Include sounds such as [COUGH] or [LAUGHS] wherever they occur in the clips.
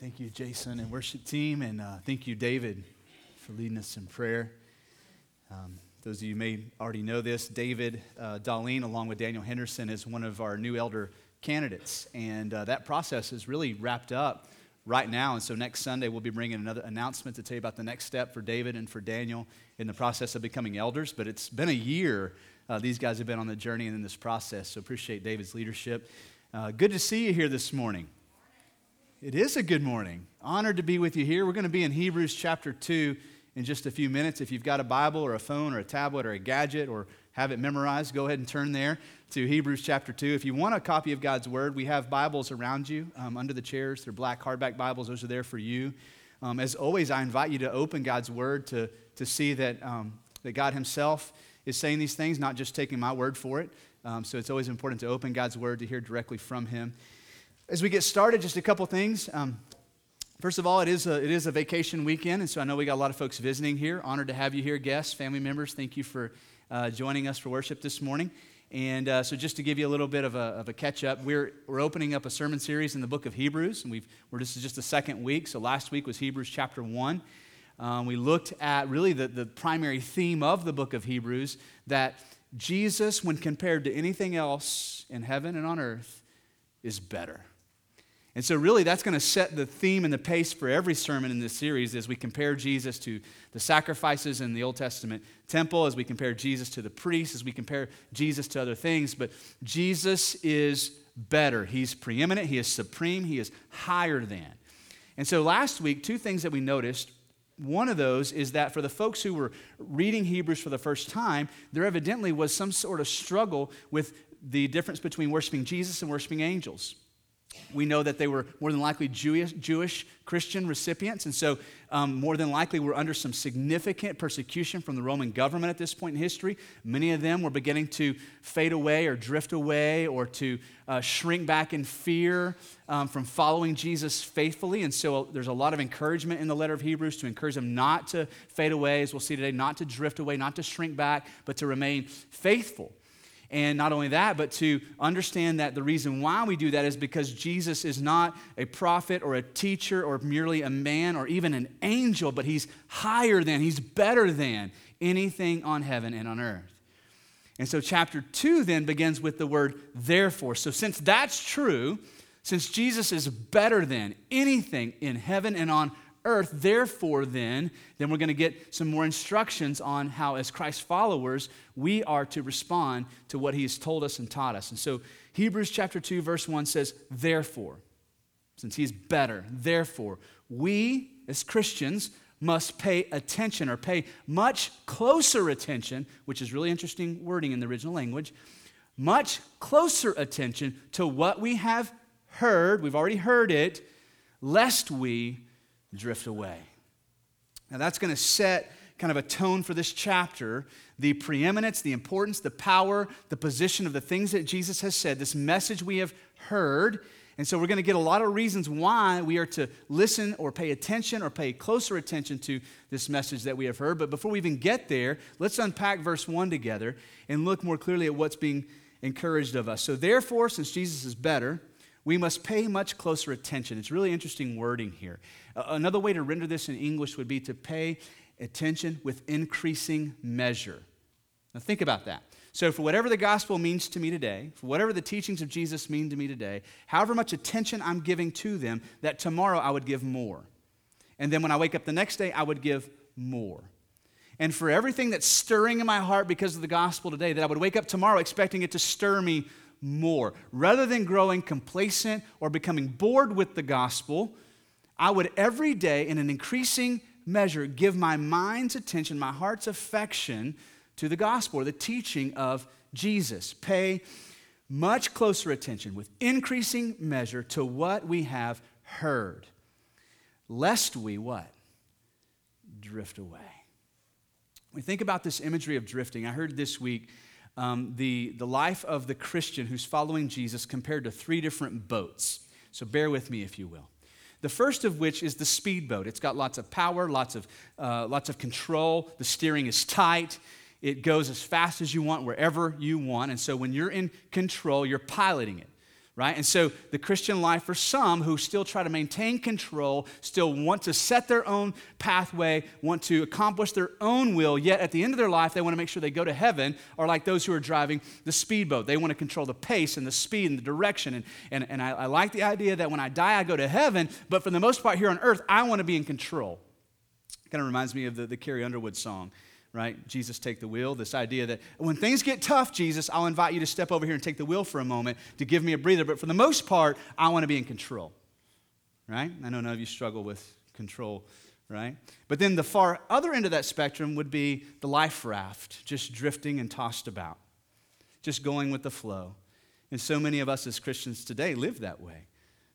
Thank you, Jason and worship team, and uh, thank you, David, for leading us in prayer. Um, those of you may already know this, David uh, Darlene, along with Daniel Henderson, is one of our new elder candidates, and uh, that process is really wrapped up right now. And so next Sunday, we'll be bringing another announcement to tell you about the next step for David and for Daniel in the process of becoming elders. But it's been a year. Uh, these guys have been on the journey and in this process, so appreciate David's leadership. Uh, good to see you here this morning. It is a good morning. Honored to be with you here. We're going to be in Hebrews chapter 2 in just a few minutes. If you've got a Bible or a phone or a tablet or a gadget or have it memorized, go ahead and turn there to Hebrews chapter 2. If you want a copy of God's Word, we have Bibles around you um, under the chairs. They're black hardback Bibles, those are there for you. Um, as always, I invite you to open God's Word to, to see that, um, that God Himself is saying these things, not just taking my word for it. Um, so it's always important to open God's Word to hear directly from Him. As we get started, just a couple things. Um, first of all, it is, a, it is a vacation weekend, and so I know we got a lot of folks visiting here. Honored to have you here, guests, family members. Thank you for uh, joining us for worship this morning. And uh, so, just to give you a little bit of a, of a catch up, we're, we're opening up a sermon series in the book of Hebrews, and we've, we're, this is just the second week. So, last week was Hebrews chapter 1. Um, we looked at really the, the primary theme of the book of Hebrews that Jesus, when compared to anything else in heaven and on earth, is better. And so, really, that's going to set the theme and the pace for every sermon in this series as we compare Jesus to the sacrifices in the Old Testament temple, as we compare Jesus to the priests, as we compare Jesus to other things. But Jesus is better. He's preeminent, He is supreme, He is higher than. And so, last week, two things that we noticed. One of those is that for the folks who were reading Hebrews for the first time, there evidently was some sort of struggle with the difference between worshiping Jesus and worshiping angels. We know that they were more than likely Jewish, Jewish Christian recipients, and so um, more than likely were under some significant persecution from the Roman government at this point in history. Many of them were beginning to fade away or drift away or to uh, shrink back in fear um, from following Jesus faithfully. And so uh, there's a lot of encouragement in the letter of Hebrews to encourage them not to fade away, as we'll see today, not to drift away, not to shrink back, but to remain faithful. And not only that, but to understand that the reason why we do that is because Jesus is not a prophet or a teacher or merely a man or even an angel, but he's higher than, he's better than anything on heaven and on earth. And so, chapter two then begins with the word therefore. So, since that's true, since Jesus is better than anything in heaven and on earth. Therefore, then, then we're going to get some more instructions on how, as Christ followers, we are to respond to what he has told us and taught us. And so, Hebrews chapter 2, verse 1 says, Therefore, since he's better, therefore, we as Christians must pay attention or pay much closer attention, which is really interesting wording in the original language, much closer attention to what we have heard, we've already heard it, lest we drift away. Now, that's going to set kind of a tone for this chapter the preeminence, the importance, the power, the position of the things that Jesus has said, this message we have heard. And so we're going to get a lot of reasons why we are to listen or pay attention or pay closer attention to this message that we have heard. But before we even get there, let's unpack verse 1 together and look more clearly at what's being encouraged of us. So, therefore, since Jesus is better, we must pay much closer attention. It's really interesting wording here. Another way to render this in English would be to pay attention with increasing measure. Now, think about that. So, for whatever the gospel means to me today, for whatever the teachings of Jesus mean to me today, however much attention I'm giving to them, that tomorrow I would give more. And then when I wake up the next day, I would give more. And for everything that's stirring in my heart because of the gospel today, that I would wake up tomorrow expecting it to stir me more. Rather than growing complacent or becoming bored with the gospel, I would every day, in an increasing measure, give my mind's attention, my heart's affection to the gospel or the teaching of Jesus. Pay much closer attention with increasing measure to what we have heard, lest we what? Drift away. We think about this imagery of drifting, I heard this week um, the, the life of the Christian who's following Jesus compared to three different boats. So bear with me, if you will. The first of which is the speedboat. It's got lots of power, lots of, uh, lots of control. The steering is tight. It goes as fast as you want, wherever you want. And so when you're in control, you're piloting it. Right? And so the Christian life for some who still try to maintain control, still want to set their own pathway, want to accomplish their own will, yet at the end of their life, they want to make sure they go to heaven, are like those who are driving the speedboat. They want to control the pace and the speed and the direction. And, and, and I, I like the idea that when I die, I go to heaven, but for the most part here on earth, I want to be in control. Kind of reminds me of the, the Carrie Underwood song right? Jesus, take the wheel. This idea that when things get tough, Jesus, I'll invite you to step over here and take the wheel for a moment to give me a breather. But for the most part, I want to be in control, right? I know none of you struggle with control, right? But then the far other end of that spectrum would be the life raft, just drifting and tossed about, just going with the flow. And so many of us as Christians today live that way.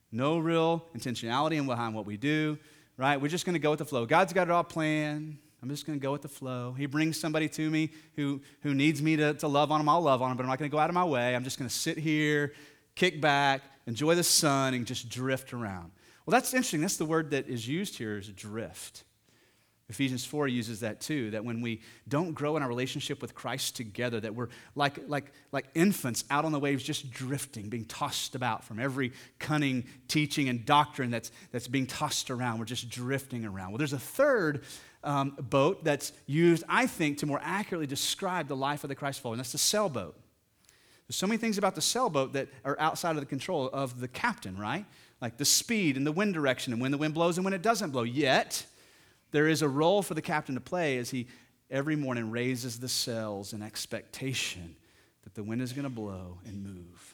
No real intentionality behind what we do, right? We're just going to go with the flow. God's got it all planned. I'm just going to go with the flow. He brings somebody to me who, who needs me to, to love on him. I'll love on him, but I'm not going to go out of my way. I'm just going to sit here, kick back, enjoy the sun, and just drift around. Well, that's interesting. That's the word that is used here is drift. Ephesians 4 uses that too, that when we don't grow in our relationship with Christ together, that we're like, like, like infants out on the waves, just drifting, being tossed about from every cunning teaching and doctrine that's, that's being tossed around. We're just drifting around. Well, there's a third um, boat that's used, I think, to more accurately describe the life of the Christ follower, and that's the sailboat. There's so many things about the sailboat that are outside of the control of the captain, right? Like the speed and the wind direction and when the wind blows and when it doesn't blow. Yet, there is a role for the captain to play as he every morning raises the sails in expectation that the wind is going to blow and move.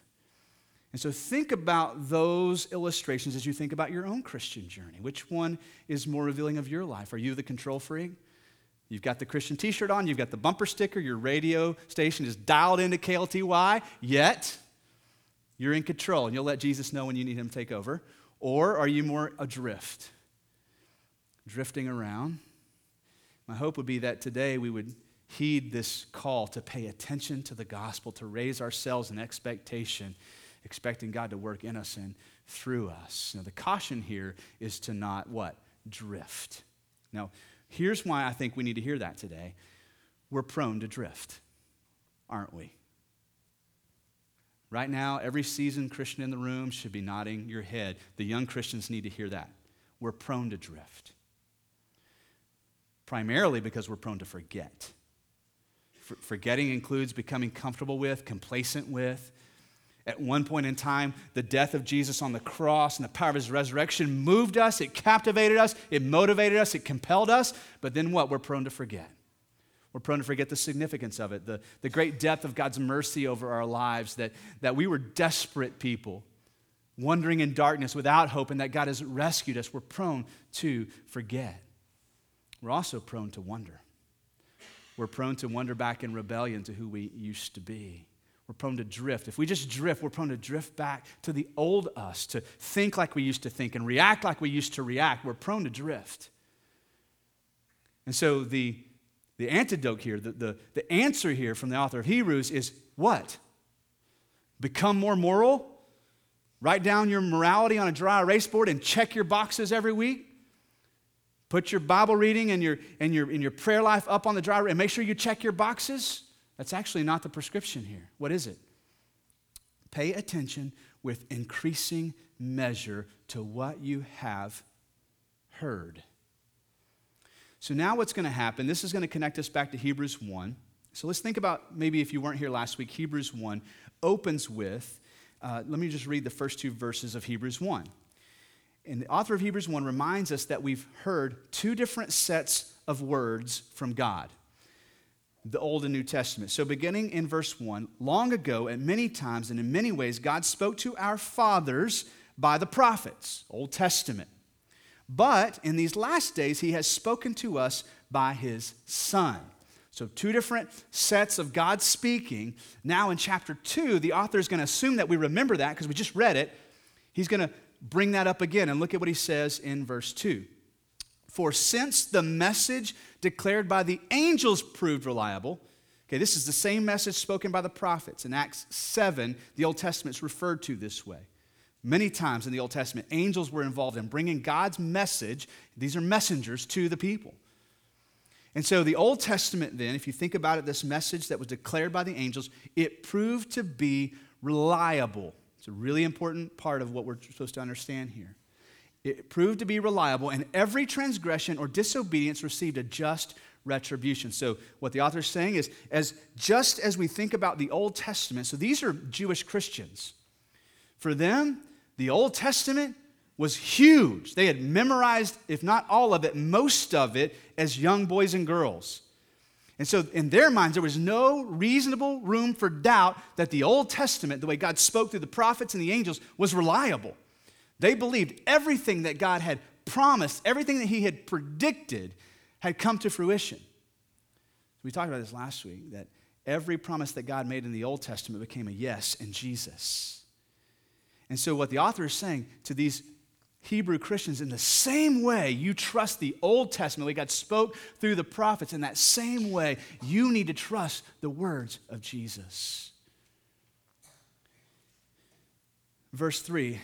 And so think about those illustrations as you think about your own Christian journey. Which one is more revealing of your life? Are you the control freak? You've got the Christian t shirt on, you've got the bumper sticker, your radio station is dialed into KLTY, yet you're in control and you'll let Jesus know when you need him to take over. Or are you more adrift, drifting around? My hope would be that today we would heed this call to pay attention to the gospel, to raise ourselves in expectation expecting God to work in us and through us. Now, the caution here is to not what? Drift. Now, here's why I think we need to hear that today. We're prone to drift, aren't we? Right now, every seasoned Christian in the room should be nodding your head. The young Christians need to hear that. We're prone to drift. Primarily because we're prone to forget. forgetting includes becoming comfortable with, complacent with, at one point in time, the death of Jesus on the cross and the power of his resurrection moved us, it captivated us, it motivated us, it compelled us. But then what? We're prone to forget. We're prone to forget the significance of it, the, the great depth of God's mercy over our lives, that, that we were desperate people, wandering in darkness without hope, and that God has rescued us. We're prone to forget. We're also prone to wonder. We're prone to wonder back in rebellion to who we used to be we're prone to drift. If we just drift, we're prone to drift back to the old us, to think like we used to think and react like we used to react. We're prone to drift. And so the, the antidote here, the, the, the answer here from the author of Hebrews is what? Become more moral? Write down your morality on a dry erase board and check your boxes every week? Put your Bible reading and your, and your, and your prayer life up on the dry erase and make sure you check your boxes? That's actually not the prescription here. What is it? Pay attention with increasing measure to what you have heard. So, now what's going to happen? This is going to connect us back to Hebrews 1. So, let's think about maybe if you weren't here last week, Hebrews 1 opens with, uh, let me just read the first two verses of Hebrews 1. And the author of Hebrews 1 reminds us that we've heard two different sets of words from God the Old and New Testament. So, beginning in verse 1, long ago, at many times and in many ways, God spoke to our fathers by the prophets, Old Testament. But in these last days, He has spoken to us by His Son. So, two different sets of God speaking. Now, in chapter 2, the author is going to assume that we remember that because we just read it. He's going to bring that up again and look at what he says in verse 2. For since the message declared by the angels proved reliable, okay, this is the same message spoken by the prophets. In Acts 7, the Old Testament is referred to this way. Many times in the Old Testament, angels were involved in bringing God's message, these are messengers, to the people. And so the Old Testament, then, if you think about it, this message that was declared by the angels, it proved to be reliable. It's a really important part of what we're supposed to understand here. It proved to be reliable, and every transgression or disobedience received a just retribution. So, what the author is saying is, as just as we think about the Old Testament, so these are Jewish Christians. For them, the Old Testament was huge. They had memorized, if not all of it, most of it as young boys and girls. And so, in their minds, there was no reasonable room for doubt that the Old Testament, the way God spoke through the prophets and the angels, was reliable. They believed everything that God had promised, everything that He had predicted, had come to fruition. We talked about this last week that every promise that God made in the Old Testament became a yes in Jesus. And so, what the author is saying to these Hebrew Christians, in the same way you trust the Old Testament, way God spoke through the prophets, in that same way you need to trust the words of Jesus. Verse 3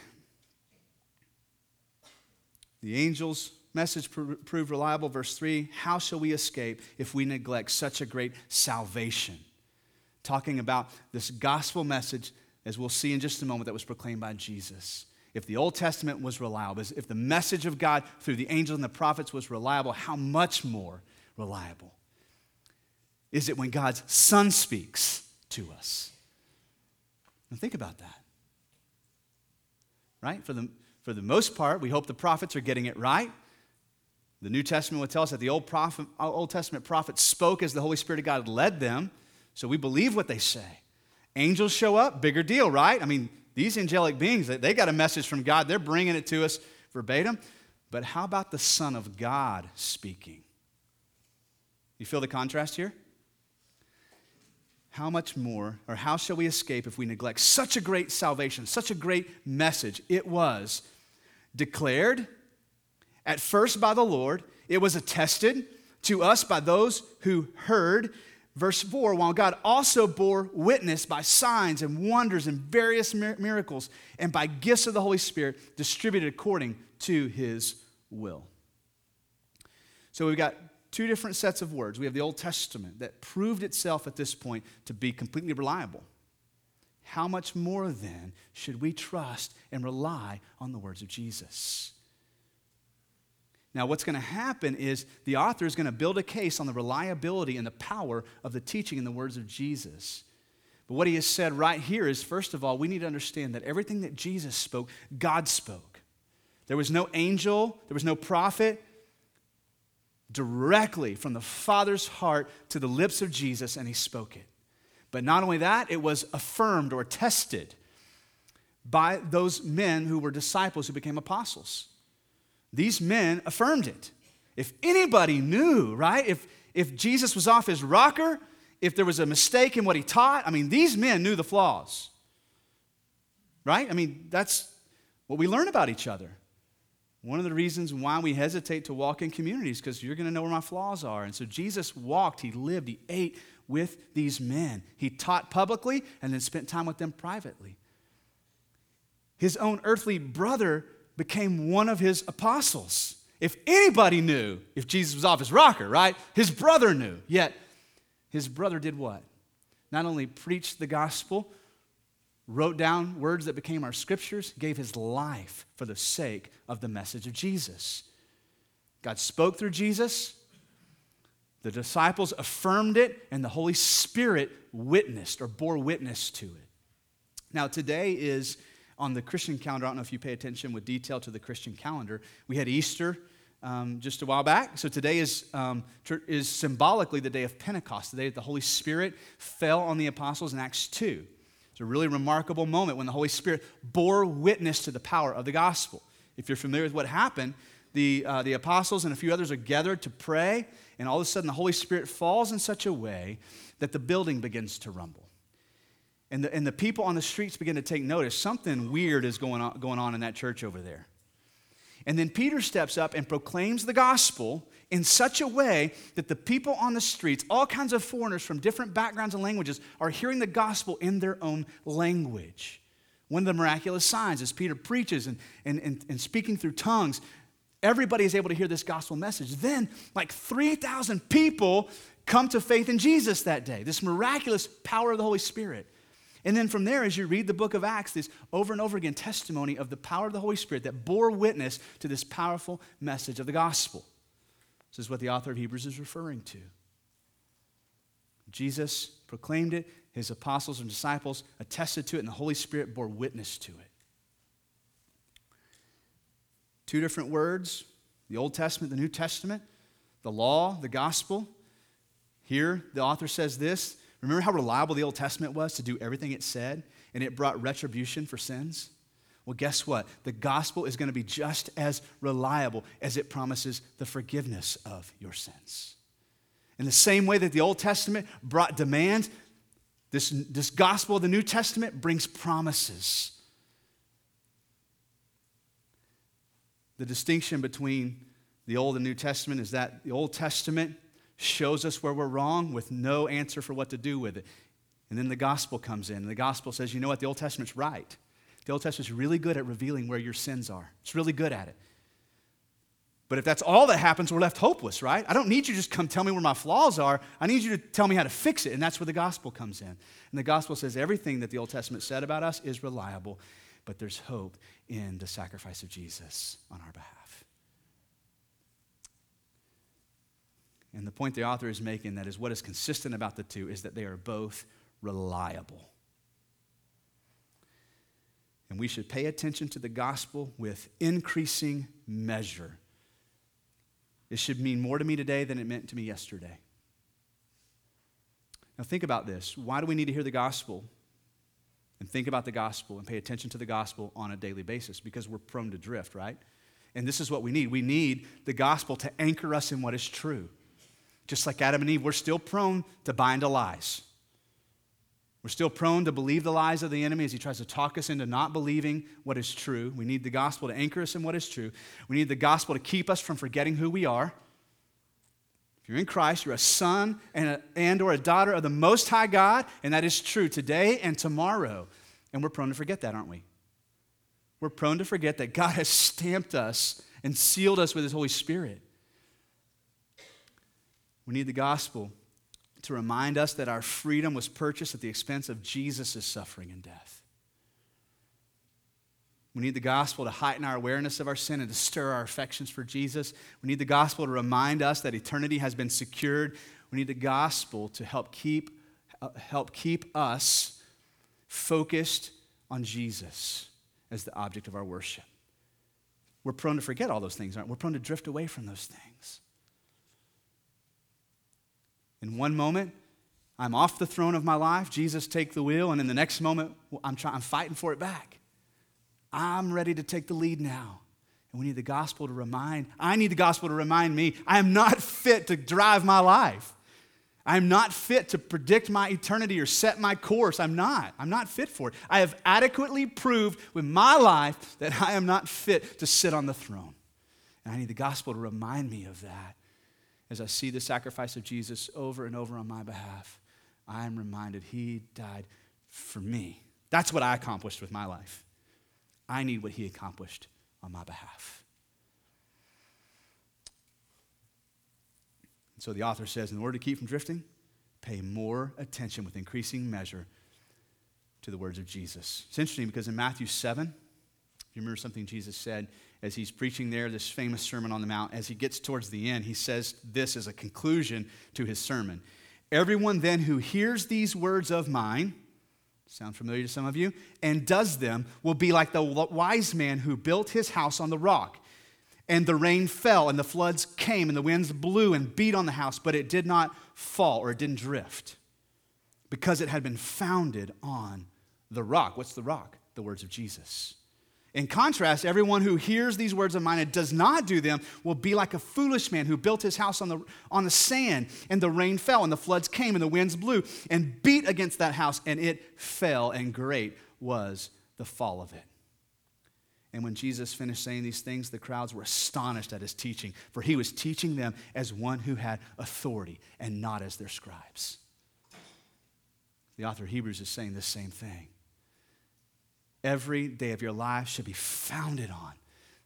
The angels message proved reliable. Verse 3 How shall we escape if we neglect such a great salvation? Talking about this gospel message, as we'll see in just a moment, that was proclaimed by Jesus. If the Old Testament was reliable, if the message of God through the angels and the prophets was reliable, how much more reliable is it when God's Son speaks to us? And think about that. Right? For the, for the most part, we hope the prophets are getting it right. The New Testament would tell us that the Old, prophet, Old Testament prophets spoke as the Holy Spirit of God led them, so we believe what they say. Angels show up, bigger deal, right? I mean, these angelic beings, they got a message from God, they're bringing it to us verbatim. But how about the Son of God speaking? You feel the contrast here? How much more, or how shall we escape if we neglect such a great salvation, such a great message? It was declared at first by the Lord, it was attested to us by those who heard. Verse 4 While God also bore witness by signs and wonders and various miracles and by gifts of the Holy Spirit distributed according to his will. So we've got two different sets of words. We have the Old Testament that proved itself at this point to be completely reliable. How much more then should we trust and rely on the words of Jesus? Now, what's going to happen is the author is going to build a case on the reliability and the power of the teaching and the words of Jesus. But what he has said right here is first of all, we need to understand that everything that Jesus spoke, God spoke. There was no angel, there was no prophet. Directly from the Father's heart to the lips of Jesus, and he spoke it. But not only that, it was affirmed or tested by those men who were disciples who became apostles. These men affirmed it. If anybody knew, right? If, if Jesus was off his rocker, if there was a mistake in what he taught, I mean, these men knew the flaws. Right? I mean, that's what we learn about each other. One of the reasons why we hesitate to walk in communities because you're going to know where my flaws are. And so Jesus walked, he lived, he ate with these men. He taught publicly and then spent time with them privately. His own earthly brother became one of his apostles. If anybody knew if Jesus was off his rocker, right? His brother knew. Yet, his brother did what? Not only preached the gospel, wrote down words that became our scriptures, gave his life for the sake of the message of Jesus. God spoke through Jesus, the disciples affirmed it, and the Holy Spirit witnessed or bore witness to it. Now, today is on the Christian calendar. I don't know if you pay attention with detail to the Christian calendar. We had Easter um, just a while back. So today is, um, is symbolically the day of Pentecost, the day that the Holy Spirit fell on the apostles in Acts 2. It's a really remarkable moment when the Holy Spirit bore witness to the power of the gospel. If you're familiar with what happened, the, uh, the apostles and a few others are gathered to pray, and all of a sudden the Holy Spirit falls in such a way that the building begins to rumble. And the, and the people on the streets begin to take notice. Something weird is going on, going on in that church over there. And then Peter steps up and proclaims the gospel in such a way that the people on the streets, all kinds of foreigners from different backgrounds and languages, are hearing the gospel in their own language. One of the miraculous signs is Peter preaches and, and, and, and speaking through tongues. Everybody is able to hear this gospel message. Then, like 3,000 people come to faith in Jesus that day, this miraculous power of the Holy Spirit. And then from there, as you read the book of Acts, this over and over again testimony of the power of the Holy Spirit that bore witness to this powerful message of the gospel. This is what the author of Hebrews is referring to. Jesus proclaimed it, his apostles and disciples attested to it, and the Holy Spirit bore witness to it. Two different words the Old Testament, the New Testament, the law, the gospel. Here, the author says this Remember how reliable the Old Testament was to do everything it said, and it brought retribution for sins? Well, guess what? The gospel is going to be just as reliable as it promises the forgiveness of your sins. In the same way that the Old Testament brought demands, this, this gospel of the New Testament brings promises. The distinction between the Old and New Testament is that the Old Testament shows us where we're wrong with no answer for what to do with it. And then the gospel comes in, and the gospel says, you know what, the Old Testament's right. The Old Testament's really good at revealing where your sins are, it's really good at it. But if that's all that happens, we're left hopeless, right? I don't need you to just come tell me where my flaws are. I need you to tell me how to fix it. And that's where the gospel comes in. And the gospel says everything that the Old Testament said about us is reliable, but there's hope in the sacrifice of Jesus on our behalf. And the point the author is making that is what is consistent about the two is that they are both reliable. And we should pay attention to the gospel with increasing measure. It should mean more to me today than it meant to me yesterday. Now, think about this. Why do we need to hear the gospel and think about the gospel and pay attention to the gospel on a daily basis? Because we're prone to drift, right? And this is what we need. We need the gospel to anchor us in what is true. Just like Adam and Eve, we're still prone to bind into lies. We're still prone to believe the lies of the enemy as he tries to talk us into not believing what is true. We need the gospel to anchor us in what is true. We need the gospel to keep us from forgetting who we are. If you're in Christ, you're a son and, a, and or a daughter of the Most High God, and that is true today and tomorrow. And we're prone to forget that, aren't we? We're prone to forget that God has stamped us and sealed us with His Holy Spirit. We need the gospel to remind us that our freedom was purchased at the expense of Jesus' suffering and death. We need the gospel to heighten our awareness of our sin and to stir our affections for Jesus. We need the gospel to remind us that eternity has been secured. We need the gospel to help keep, uh, help keep us focused on Jesus as the object of our worship. We're prone to forget all those things, aren't we? We're prone to drift away from those things. In one moment, I'm off the throne of my life. Jesus, take the wheel. And in the next moment, I'm, trying, I'm fighting for it back. I'm ready to take the lead now. And we need the gospel to remind, I need the gospel to remind me I am not fit to drive my life. I'm not fit to predict my eternity or set my course. I'm not. I'm not fit for it. I have adequately proved with my life that I am not fit to sit on the throne. And I need the gospel to remind me of that as I see the sacrifice of Jesus over and over on my behalf, I am reminded he died for me. That's what I accomplished with my life. I need what he accomplished on my behalf. And so the author says, in order to keep from drifting, pay more attention with increasing measure to the words of Jesus. It's interesting because in Matthew 7, you remember something Jesus said as he's preaching there, this famous Sermon on the Mount. As he gets towards the end, he says this as a conclusion to his sermon Everyone then who hears these words of mine, sound familiar to some of you, and does them will be like the wise man who built his house on the rock. And the rain fell, and the floods came, and the winds blew and beat on the house, but it did not fall or it didn't drift because it had been founded on the rock. What's the rock? The words of Jesus. In contrast, everyone who hears these words of mine and does not do them will be like a foolish man who built his house on the, on the sand, and the rain fell, and the floods came, and the winds blew and beat against that house, and it fell, and great was the fall of it. And when Jesus finished saying these things, the crowds were astonished at his teaching, for he was teaching them as one who had authority and not as their scribes. The author of Hebrews is saying the same thing every day of your life should be founded on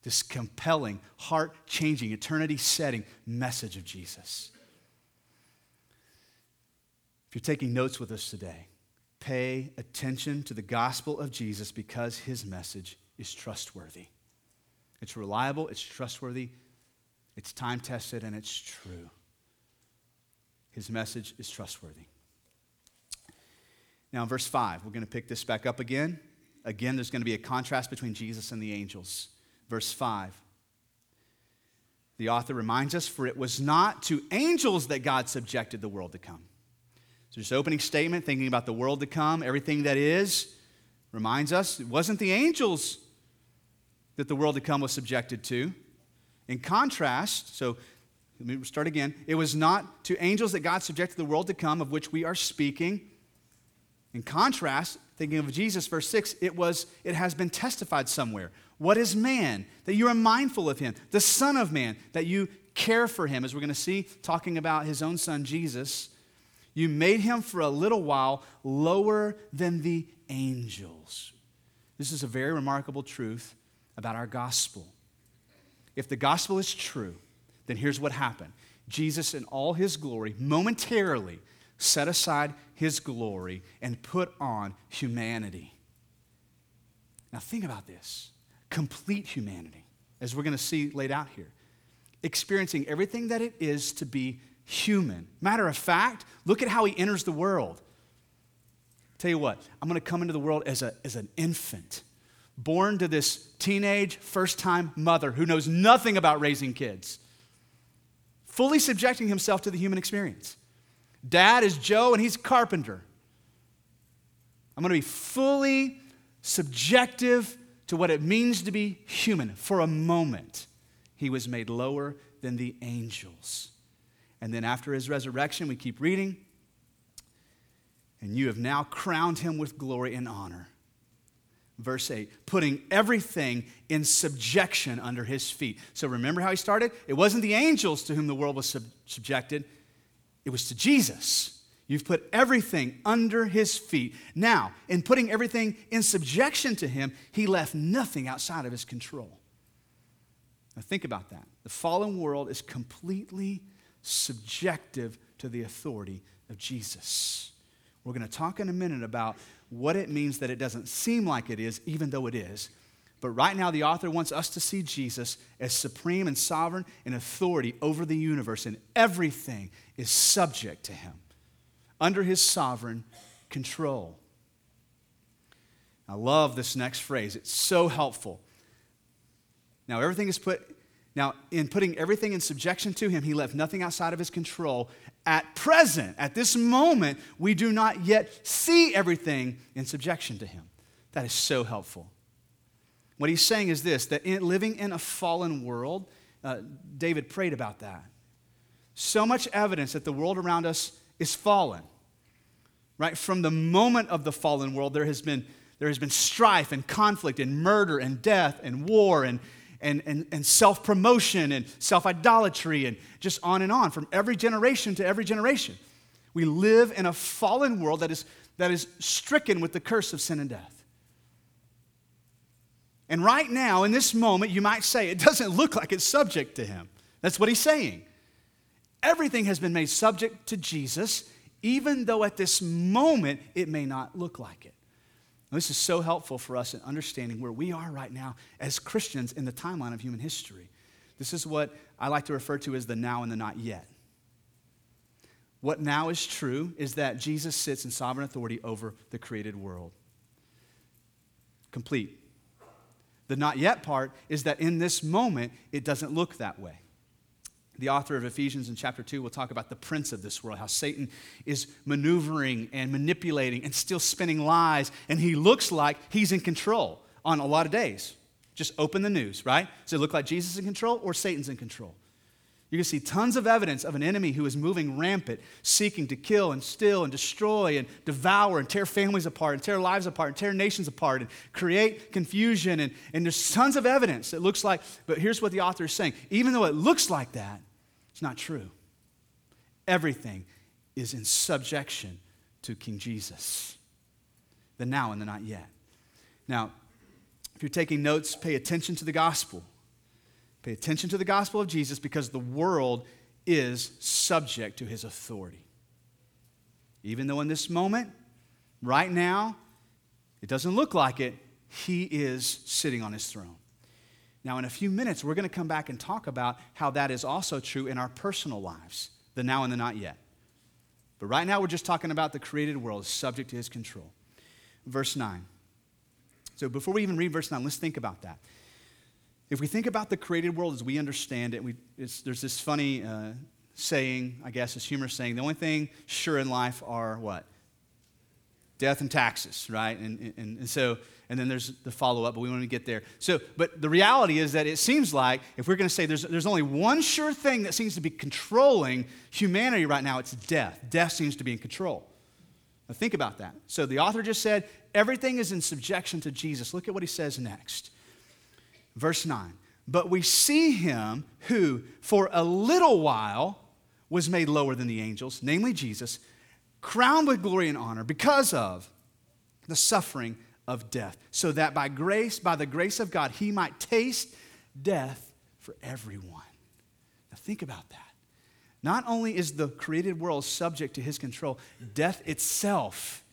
this compelling, heart changing, eternity setting message of Jesus. If you're taking notes with us today, pay attention to the gospel of Jesus because his message is trustworthy. It's reliable, it's trustworthy, it's time tested, and it's true. His message is trustworthy. Now, in verse 5, we're going to pick this back up again. Again, there's going to be a contrast between Jesus and the angels. Verse 5. The author reminds us, for it was not to angels that God subjected the world to come. So, just opening statement, thinking about the world to come, everything that is, reminds us it wasn't the angels that the world to come was subjected to. In contrast, so let me start again. It was not to angels that God subjected the world to come, of which we are speaking. In contrast, thinking of Jesus, verse 6, it was, it has been testified somewhere. What is man? That you are mindful of him. The Son of Man, that you care for him, as we're going to see, talking about his own son Jesus. You made him for a little while lower than the angels. This is a very remarkable truth about our gospel. If the gospel is true, then here's what happened Jesus, in all his glory, momentarily set aside his glory and put on humanity. Now, think about this complete humanity, as we're going to see laid out here, experiencing everything that it is to be human. Matter of fact, look at how he enters the world. Tell you what, I'm going to come into the world as, a, as an infant, born to this teenage, first time mother who knows nothing about raising kids fully subjecting himself to the human experience. Dad is Joe, and he's a carpenter. I'm going to be fully subjective to what it means to be human for a moment. He was made lower than the angels. And then after his resurrection, we keep reading, and you have now crowned him with glory and honor verse 8, putting everything in subjection under his feet. So remember how he started? It wasn't the angels to whom the world was sub- subjected, it was to Jesus. You've put everything under his feet. Now, in putting everything in subjection to him, he left nothing outside of his control. Now, think about that. The fallen world is completely subjective to the authority of Jesus. We're going to talk in a minute about what it means that it doesn't seem like it is, even though it is. But right now, the author wants us to see Jesus as supreme and sovereign and authority over the universe, and everything is subject to him, under his sovereign control. I love this next phrase, it's so helpful. Now, everything is put, now, in putting everything in subjection to him, he left nothing outside of his control, at present, at this moment, we do not yet see everything in subjection to Him. That is so helpful. What he's saying is this that in, living in a fallen world, uh, David prayed about that. So much evidence that the world around us is fallen. Right? From the moment of the fallen world, there has been, there has been strife and conflict and murder and death and war and, and, and, and self promotion and self idolatry and just on and on from every generation to every generation. We live in a fallen world that is, that is stricken with the curse of sin and death. And right now, in this moment, you might say, it doesn't look like it's subject to him. That's what he's saying. Everything has been made subject to Jesus, even though at this moment it may not look like it. This is so helpful for us in understanding where we are right now as Christians in the timeline of human history. This is what I like to refer to as the now and the not yet. What now is true is that Jesus sits in sovereign authority over the created world. Complete. The not yet part is that in this moment, it doesn't look that way. The author of Ephesians in chapter 2 will talk about the prince of this world, how Satan is maneuvering and manipulating and still spinning lies, and he looks like he's in control on a lot of days. Just open the news, right? Does it look like Jesus is in control or Satan's in control? You can see tons of evidence of an enemy who is moving rampant, seeking to kill and steal and destroy and devour and tear families apart and tear lives apart and tear nations apart and create confusion. And, and there's tons of evidence that looks like, but here's what the author is saying even though it looks like that, it's not true. Everything is in subjection to King Jesus. The now and the not yet. Now, if you're taking notes, pay attention to the gospel. Pay attention to the gospel of Jesus because the world is subject to his authority. Even though in this moment Right now, it doesn't look like it. He is sitting on his throne. Now, in a few minutes, we're going to come back and talk about how that is also true in our personal lives the now and the not yet. But right now, we're just talking about the created world subject to his control. Verse 9. So, before we even read verse 9, let's think about that. If we think about the created world as we understand it, we, there's this funny uh, saying, I guess, this humorous saying the only thing sure in life are what? Death and taxes, right? And, and, and so, and then there's the follow up, but we want to get there. So, but the reality is that it seems like if we're going to say there's, there's only one sure thing that seems to be controlling humanity right now, it's death. Death seems to be in control. Now, think about that. So, the author just said everything is in subjection to Jesus. Look at what he says next. Verse 9. But we see him who, for a little while, was made lower than the angels, namely Jesus, crowned with glory and honor because of the suffering of death, so that by grace, by the grace of God, he might taste death for everyone. Now think about that. Not only is the created world subject to his control, death itself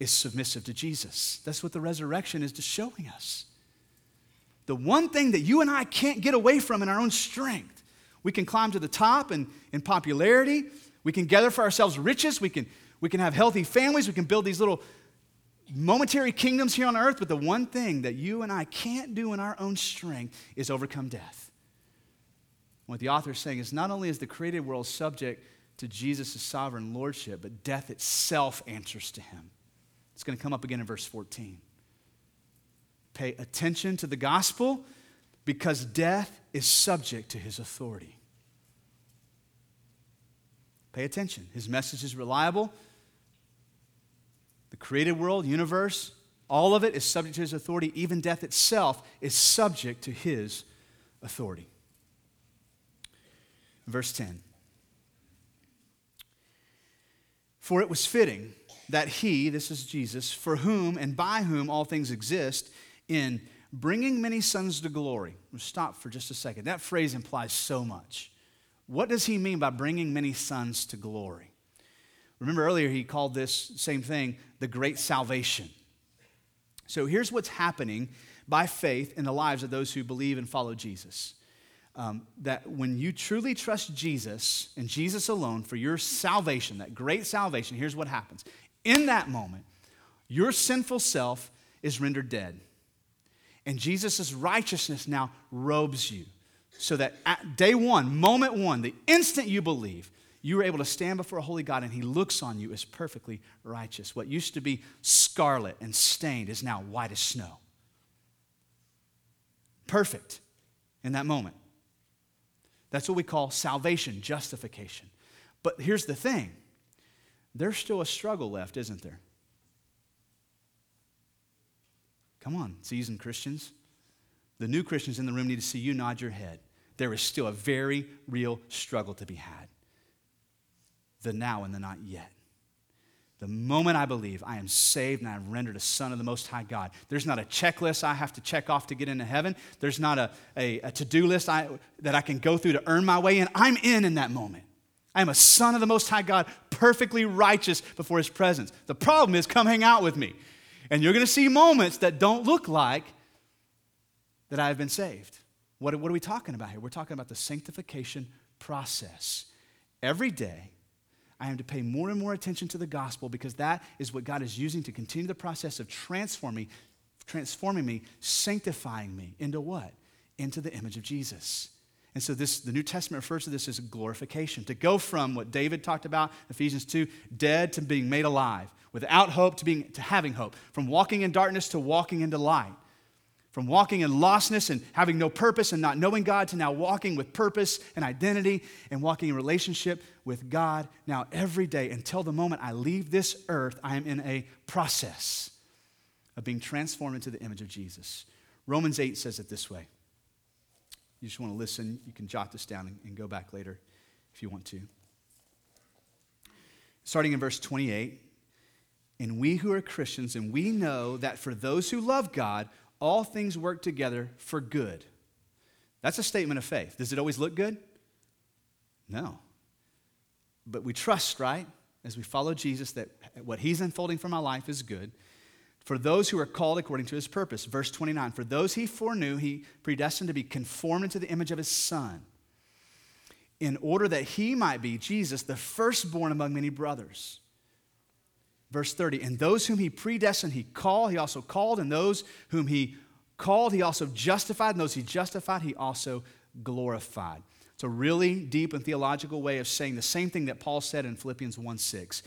is submissive to Jesus. That's what the resurrection is just showing us. The one thing that you and I can't get away from in our own strength we can climb to the top and in popularity. We can gather for ourselves riches. We can, we can have healthy families. We can build these little momentary kingdoms here on earth. But the one thing that you and I can't do in our own strength is overcome death. What the author is saying is not only is the created world subject to Jesus' sovereign lordship, but death itself answers to him. It's going to come up again in verse 14. Pay attention to the gospel because death is subject to his authority. Pay attention. His message is reliable. The created world, universe, all of it is subject to his authority. Even death itself is subject to his authority. Verse 10 For it was fitting that he, this is Jesus, for whom and by whom all things exist, in bringing many sons to glory. We'll stop for just a second. That phrase implies so much. What does he mean by bringing many sons to glory? Remember earlier, he called this same thing the great salvation. So here's what's happening by faith in the lives of those who believe and follow Jesus. Um, that when you truly trust Jesus and Jesus alone for your salvation, that great salvation, here's what happens. In that moment, your sinful self is rendered dead. And Jesus' righteousness now robes you. So that at day one, moment one, the instant you believe, you are able to stand before a holy God and he looks on you as perfectly righteous. What used to be scarlet and stained is now white as snow. Perfect in that moment. That's what we call salvation, justification. But here's the thing there's still a struggle left, isn't there? Come on, seasoned Christians. The new Christians in the room need to see you nod your head. There is still a very real struggle to be had. The now and the not yet. The moment I believe I am saved and I am rendered a son of the Most High God, there's not a checklist I have to check off to get into heaven. There's not a, a, a to do list I, that I can go through to earn my way in. I'm in in that moment. I am a son of the Most High God, perfectly righteous before His presence. The problem is, come hang out with me. And you're going to see moments that don't look like that I have been saved. What, what are we talking about here? We're talking about the sanctification process. Every day, I am to pay more and more attention to the gospel because that is what God is using to continue the process of transforming, transforming me, sanctifying me into what? Into the image of Jesus. And so this, the New Testament refers to this as glorification. To go from what David talked about, Ephesians 2, dead to being made alive without hope to being to having hope, from walking in darkness to walking into light, from walking in lostness and having no purpose and not knowing God to now walking with purpose and identity and walking in relationship with God now every day until the moment I leave this earth, I am in a process of being transformed into the image of Jesus. Romans 8 says it this way. You just want to listen, you can jot this down and, go back later if you want to. Starting in verse 28, and we who are Christians, and we know that for those who love God, all things work together for good. That's a statement of faith. Does it always look good? No. But we trust, right? as we follow Jesus, that what he's unfolding for my life is good. For those who are called according to his purpose. Verse 29 For those he foreknew, he predestined to be conformed into the image of his son, in order that he might be, Jesus, the firstborn among many brothers. Verse 30 And those whom he predestined, he called, he also called, and those whom he called, he also justified, and those he justified, he also glorified. It's a really deep and theological way of saying the same thing that Paul said in Philippians 1 6.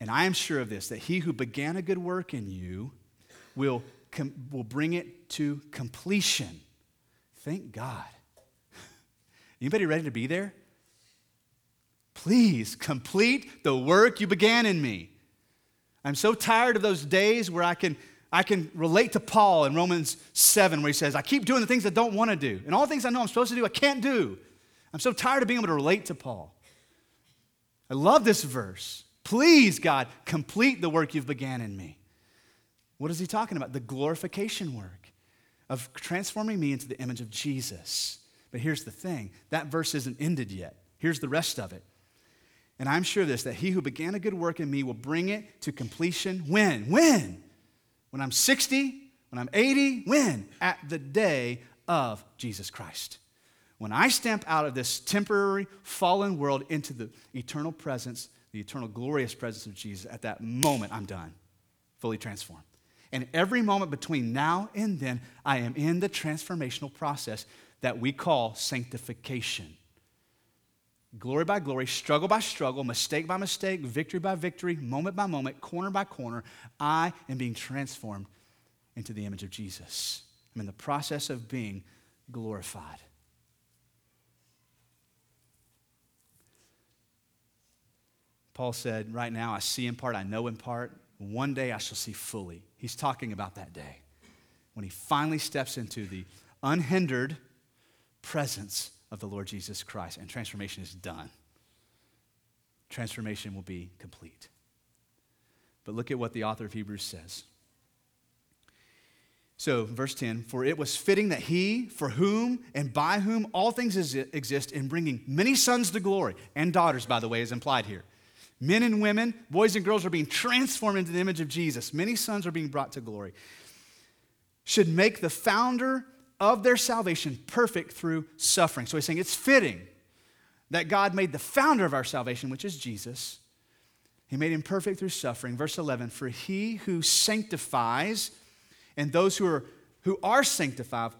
And I am sure of this, that he who began a good work in you will, com- will bring it to completion. Thank God. [LAUGHS] Anybody ready to be there? Please complete the work you began in me. I'm so tired of those days where I can, I can relate to Paul in Romans 7, where he says, I keep doing the things I don't want to do. And all the things I know I'm supposed to do, I can't do. I'm so tired of being able to relate to Paul. I love this verse. Please, God, complete the work you've began in me. What is he talking about? The glorification work of transforming me into the image of Jesus. But here's the thing that verse isn't ended yet. Here's the rest of it. And I'm sure this that he who began a good work in me will bring it to completion when? When? When I'm 60? When I'm 80? When? At the day of Jesus Christ. When I stamp out of this temporary fallen world into the eternal presence the eternal glorious presence of Jesus, at that moment, I'm done, fully transformed. And every moment between now and then, I am in the transformational process that we call sanctification. Glory by glory, struggle by struggle, mistake by mistake, victory by victory, moment by moment, corner by corner, I am being transformed into the image of Jesus. I'm in the process of being glorified. Paul said, Right now I see in part, I know in part. One day I shall see fully. He's talking about that day when he finally steps into the unhindered presence of the Lord Jesus Christ and transformation is done. Transformation will be complete. But look at what the author of Hebrews says. So, verse 10 For it was fitting that he, for whom and by whom all things exist, in bringing many sons to glory, and daughters, by the way, is implied here Men and women, boys and girls are being transformed into the image of Jesus. Many sons are being brought to glory. Should make the founder of their salvation perfect through suffering. So he's saying it's fitting that God made the founder of our salvation, which is Jesus. He made him perfect through suffering. Verse 11 For he who sanctifies and those who are, who are sanctified,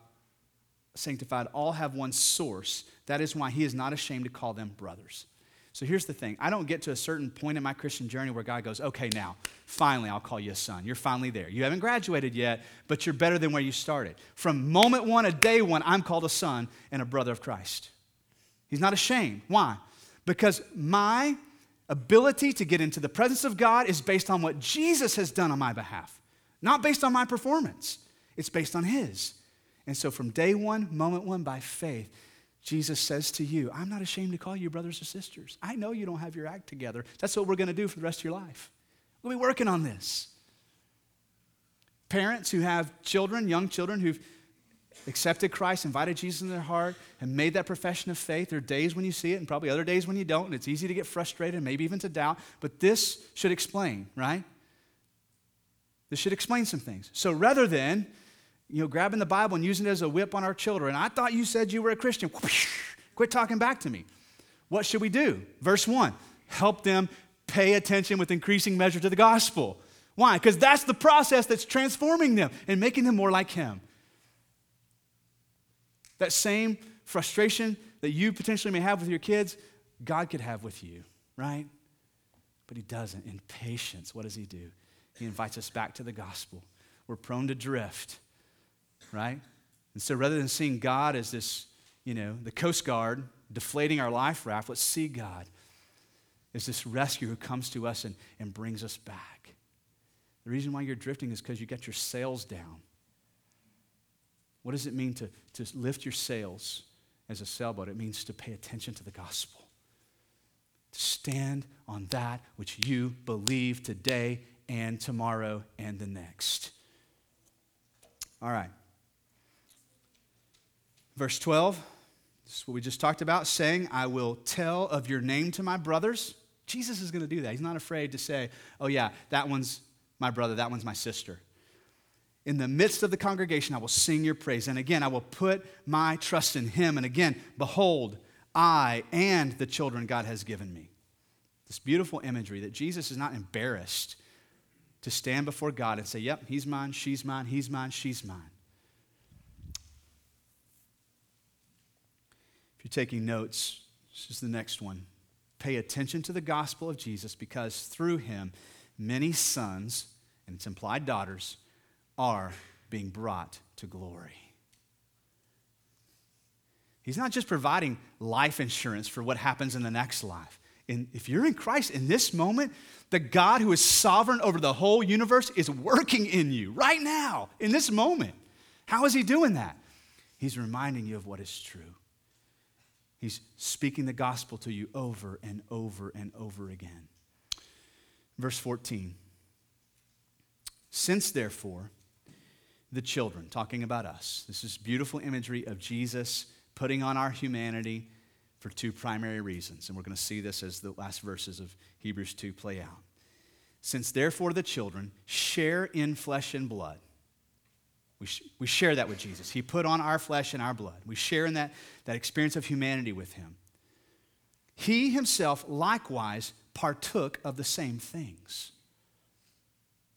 sanctified all have one source. That is why he is not ashamed to call them brothers. So here's the thing I don't get to a certain point in my Christian journey where God goes, okay, now, finally, I'll call you a son. You're finally there. You haven't graduated yet, but you're better than where you started. From moment one, a day one, I'm called a son and a brother of Christ. He's not ashamed. Why? Because my ability to get into the presence of God is based on what Jesus has done on my behalf, not based on my performance. It's based on His. And so from day one, moment one, by faith, Jesus says to you, I'm not ashamed to call you brothers or sisters. I know you don't have your act together. That's what we're going to do for the rest of your life. We'll be working on this. Parents who have children, young children who've accepted Christ, invited Jesus in their heart, and made that profession of faith. There are days when you see it and probably other days when you don't, and it's easy to get frustrated, maybe even to doubt, but this should explain, right? This should explain some things. So rather than you know, grabbing the Bible and using it as a whip on our children. I thought you said you were a Christian. [LAUGHS] Quit talking back to me. What should we do? Verse 1 help them pay attention with increasing measure to the gospel. Why? Because that's the process that's transforming them and making them more like Him. That same frustration that you potentially may have with your kids, God could have with you, right? But He doesn't. In patience, what does He do? He invites us back to the gospel. We're prone to drift right? And so rather than seeing God as this, you know, the Coast Guard deflating our life raft, let's see God as this rescue who comes to us and, and brings us back. The reason why you're drifting is because you got your sails down. What does it mean to, to lift your sails as a sailboat? It means to pay attention to the gospel, to stand on that which you believe today and tomorrow and the next. All right. Verse 12, this is what we just talked about, saying, I will tell of your name to my brothers. Jesus is going to do that. He's not afraid to say, oh, yeah, that one's my brother, that one's my sister. In the midst of the congregation, I will sing your praise. And again, I will put my trust in him. And again, behold, I and the children God has given me. This beautiful imagery that Jesus is not embarrassed to stand before God and say, Yep, he's mine, she's mine, he's mine, she's mine. You're taking notes, this is the next one. Pay attention to the gospel of Jesus because through him, many sons, and it's implied daughters, are being brought to glory. He's not just providing life insurance for what happens in the next life. And if you're in Christ in this moment, the God who is sovereign over the whole universe is working in you right now, in this moment. How is he doing that? He's reminding you of what is true. He's speaking the gospel to you over and over and over again. Verse 14. Since, therefore, the children, talking about us, this is beautiful imagery of Jesus putting on our humanity for two primary reasons. And we're going to see this as the last verses of Hebrews 2 play out. Since therefore the children share in flesh and blood, we, sh- we share that with Jesus. He put on our flesh and our blood. We share in that, that experience of humanity with him. He himself likewise partook of the same things.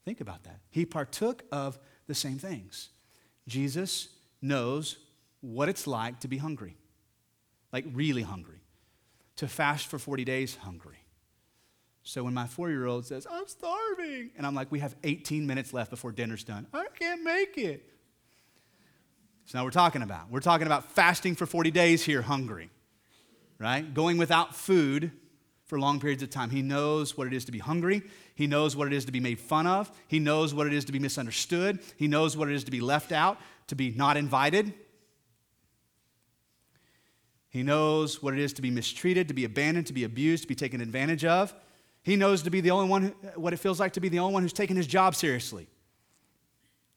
Think about that. He partook of the same things. Jesus knows what it's like to be hungry, like really hungry, to fast for 40 days hungry. So when my four year old says, I'm starving, and I'm like, we have 18 minutes left before dinner's done, I can't make it. So now we're talking about. We're talking about fasting for 40 days here, hungry, right? Going without food for long periods of time. He knows what it is to be hungry. He knows what it is to be made fun of. He knows what it is to be misunderstood. He knows what it is to be left out, to be not invited. He knows what it is to be mistreated, to be abandoned, to be abused, to be taken advantage of. He knows to be the only one, what it feels like to be the only one who's taking his job seriously.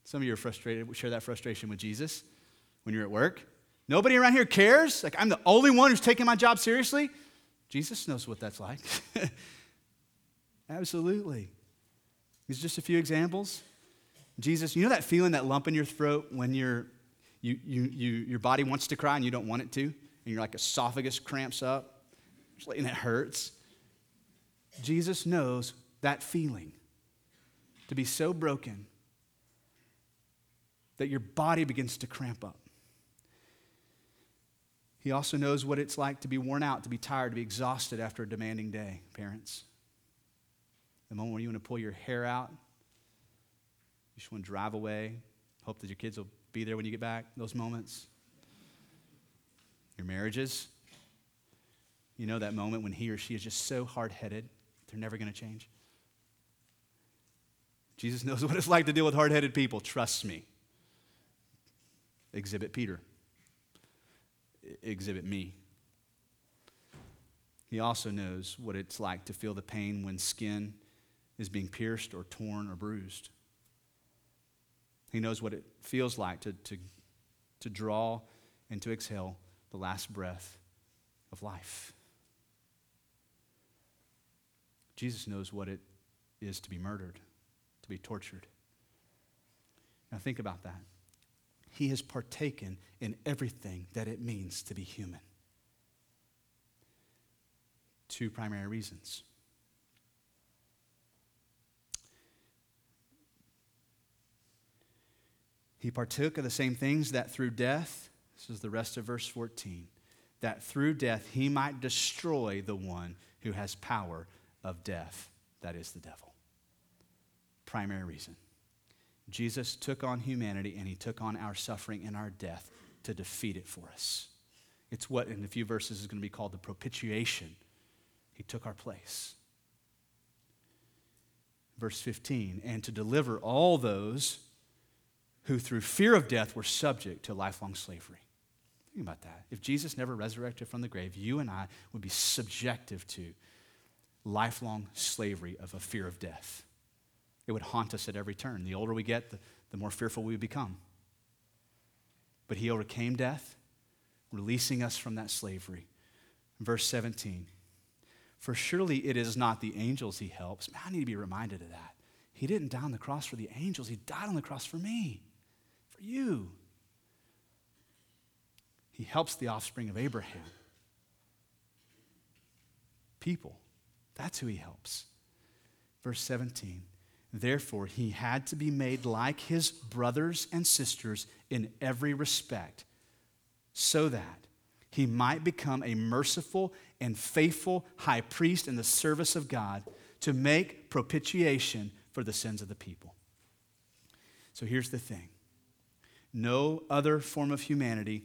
Some of you are frustrated. Share that frustration with Jesus when you're at work. Nobody around here cares. Like, I'm the only one who's taking my job seriously. Jesus knows what that's like. [LAUGHS] Absolutely. These are just a few examples. Jesus, you know that feeling, that lump in your throat when you you, you, your body wants to cry and you don't want it to? and your like esophagus cramps up, and it hurts. Jesus knows that feeling to be so broken that your body begins to cramp up. He also knows what it's like to be worn out, to be tired, to be exhausted after a demanding day, parents. The moment when you want to pull your hair out, you just want to drive away, hope that your kids will be there when you get back, those moments your marriages. You know that moment when he or she is just so hard headed, they're never going to change. Jesus knows [LAUGHS] what it's like to deal with hard headed people. Trust me. Exhibit Peter, exhibit me. He also knows what it's like to feel the pain when skin is being pierced or torn or bruised. He knows what it feels like to, to, to draw and to exhale the last breath of life. Jesus knows what it is to be murdered, to be tortured. Now, think about that. He has partaken in everything that it means to be human. Two primary reasons. He partook of the same things that through death this is the rest of verse 14. That through death he might destroy the one who has power of death, that is the devil. Primary reason. Jesus took on humanity and he took on our suffering and our death to defeat it for us. It's what in a few verses is going to be called the propitiation. He took our place. Verse 15, and to deliver all those who through fear of death were subject to lifelong slavery. Think about that. If Jesus never resurrected from the grave, you and I would be subjective to lifelong slavery of a fear of death. It would haunt us at every turn. The older we get, the, the more fearful we become. But he overcame death, releasing us from that slavery. Verse 17 For surely it is not the angels he helps. Man, I need to be reminded of that. He didn't die on the cross for the angels, he died on the cross for me, for you. He helps the offspring of Abraham. People, that's who he helps. Verse 17. Therefore, he had to be made like his brothers and sisters in every respect, so that he might become a merciful and faithful high priest in the service of God to make propitiation for the sins of the people. So here's the thing no other form of humanity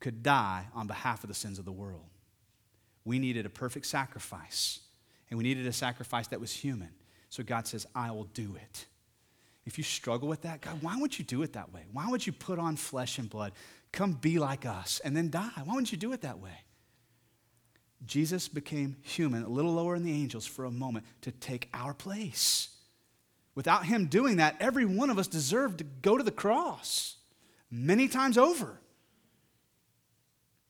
could die on behalf of the sins of the world. We needed a perfect sacrifice, and we needed a sacrifice that was human. So God says, I will do it. If you struggle with that, God, why would you do it that way? Why would you put on flesh and blood? Come be like us and then die. Why wouldn't you do it that way? Jesus became human, a little lower than the angels for a moment, to take our place. Without him doing that, every one of us deserved to go to the cross many times over.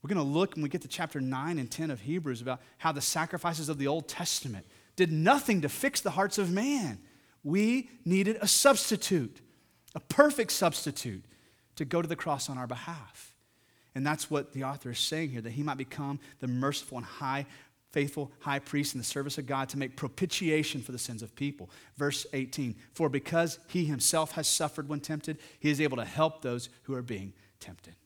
We're going to look when we get to chapter 9 and 10 of Hebrews about how the sacrifices of the Old Testament did nothing to fix the hearts of man. We needed a substitute, a perfect substitute, to go to the cross on our behalf. And that's what the author is saying here that he might become the merciful and high, faithful high priest in the service of God to make propitiation for the sins of people. Verse 18 For because he himself has suffered when tempted, he is able to help those who are being tempted.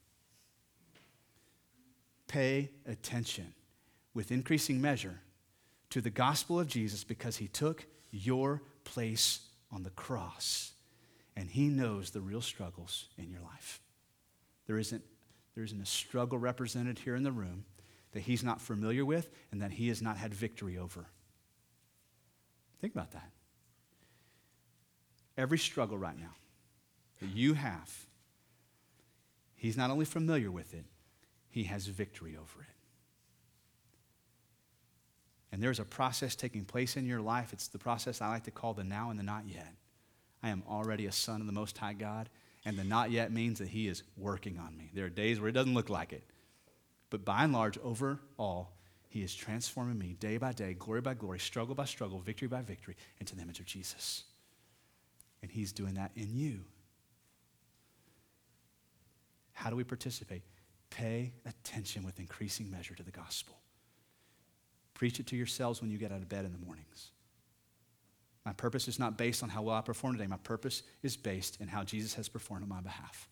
Pay attention with increasing measure to the gospel of Jesus because he took your place on the cross and he knows the real struggles in your life. There isn't, there isn't a struggle represented here in the room that he's not familiar with and that he has not had victory over. Think about that. Every struggle right now that you have, he's not only familiar with it, he has victory over it. And there's a process taking place in your life. It's the process I like to call the now and the not yet. I am already a son of the Most High God, and the not yet means that He is working on me. There are days where it doesn't look like it. But by and large, overall, He is transforming me day by day, glory by glory, struggle by struggle, victory by victory, into the image of Jesus. And He's doing that in you. How do we participate? Pay attention with increasing measure to the gospel. Preach it to yourselves when you get out of bed in the mornings. My purpose is not based on how well I perform today. My purpose is based in how Jesus has performed on my behalf.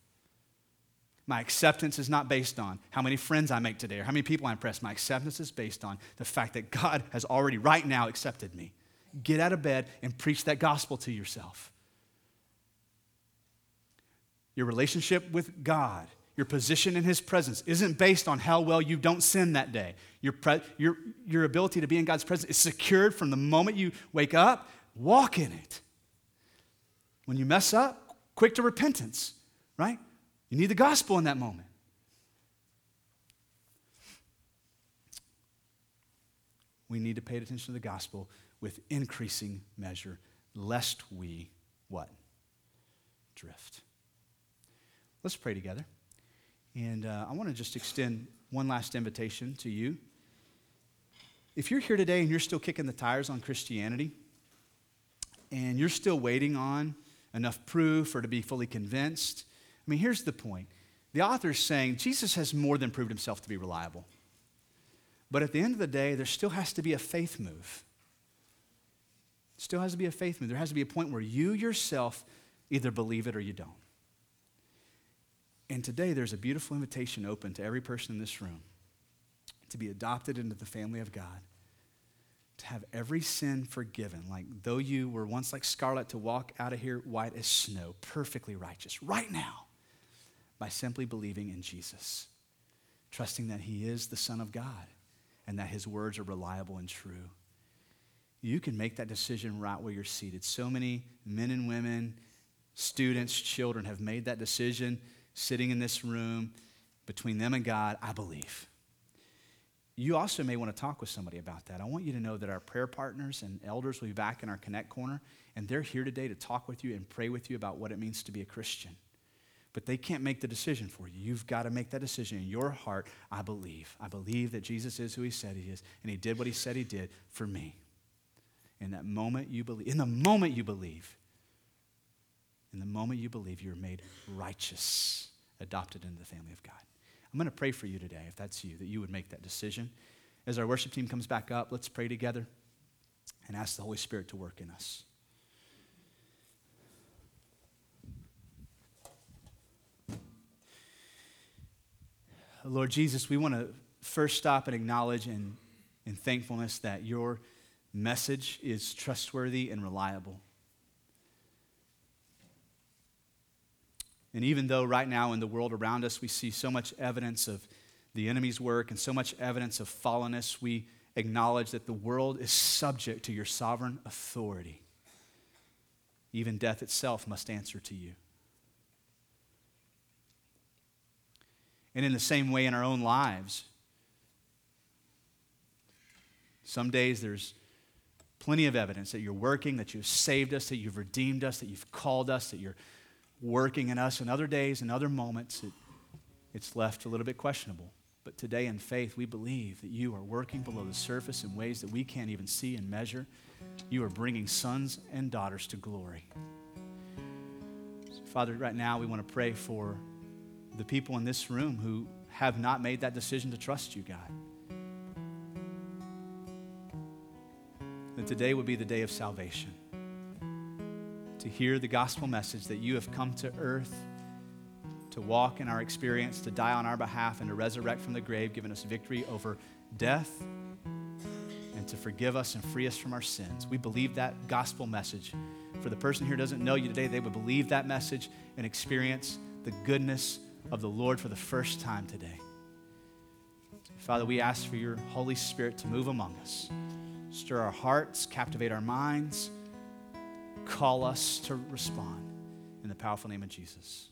My acceptance is not based on how many friends I make today or how many people I impress. My acceptance is based on the fact that God has already, right now, accepted me. Get out of bed and preach that gospel to yourself. Your relationship with God your position in His presence isn't based on how well you don't sin that day. Your, pre- your, your ability to be in God's presence is secured from the moment you wake up. Walk in it. When you mess up, quick to repentance, right? You need the gospel in that moment. We need to pay attention to the gospel with increasing measure, lest we what? Drift. Let's pray together. And uh, I want to just extend one last invitation to you. If you're here today and you're still kicking the tires on Christianity, and you're still waiting on enough proof or to be fully convinced, I mean, here's the point. The author is saying Jesus has more than proved himself to be reliable. But at the end of the day, there still has to be a faith move. Still has to be a faith move. There has to be a point where you yourself either believe it or you don't. And today there's a beautiful invitation open to every person in this room to be adopted into the family of God, to have every sin forgiven. Like though you were once like scarlet, to walk out of here white as snow, perfectly righteous, right now, by simply believing in Jesus, trusting that He is the Son of God and that His words are reliable and true. You can make that decision right where you're seated. So many men and women, students, children have made that decision sitting in this room between them and God, I believe. You also may want to talk with somebody about that. I want you to know that our prayer partners and elders will be back in our Connect Corner, and they're here today to talk with you and pray with you about what it means to be a Christian. but they can't make the decision for you. You've got to make that decision in your heart. I believe. I believe that Jesus is who he said he is, and he did what he said he did for me. In that moment you believe, in the moment you believe, in the moment you believe, you're made righteous, adopted into the family of God. I'm going to pray for you today, if that's you, that you would make that decision. As our worship team comes back up, let's pray together and ask the Holy Spirit to work in us. Lord Jesus, we want to first stop and acknowledge in, in thankfulness that your message is trustworthy and reliable. And even though right now in the world around us we see so much evidence of the enemy's work and so much evidence of fallenness, we acknowledge that the world is subject to your sovereign authority. Even death itself must answer to you. And in the same way, in our own lives, some days there's plenty of evidence that you're working, that you've saved us, that you've redeemed us, that you've called us, that you're working in us. in other days and other moments, it, it's left a little bit questionable. But today in faith, we believe that you are working below the surface in ways that we can't even see and measure. You are bringing sons and daughters to glory. So Father, right now we want to pray for the people in this room who have not made that decision to trust you, God. That today would be the day of salvation. To hear the gospel message that you have come to earth to walk in our experience, to die on our behalf, and to resurrect from the grave, giving us victory over death and to forgive us and free us from our sins. We believe that gospel message. For the person here doesn't know you today, they would believe that message and experience the goodness of the Lord for the first time today. Father, we ask for your Holy Spirit to move among us, stir our hearts, captivate our minds, call us to respond in the powerful name of Jesus.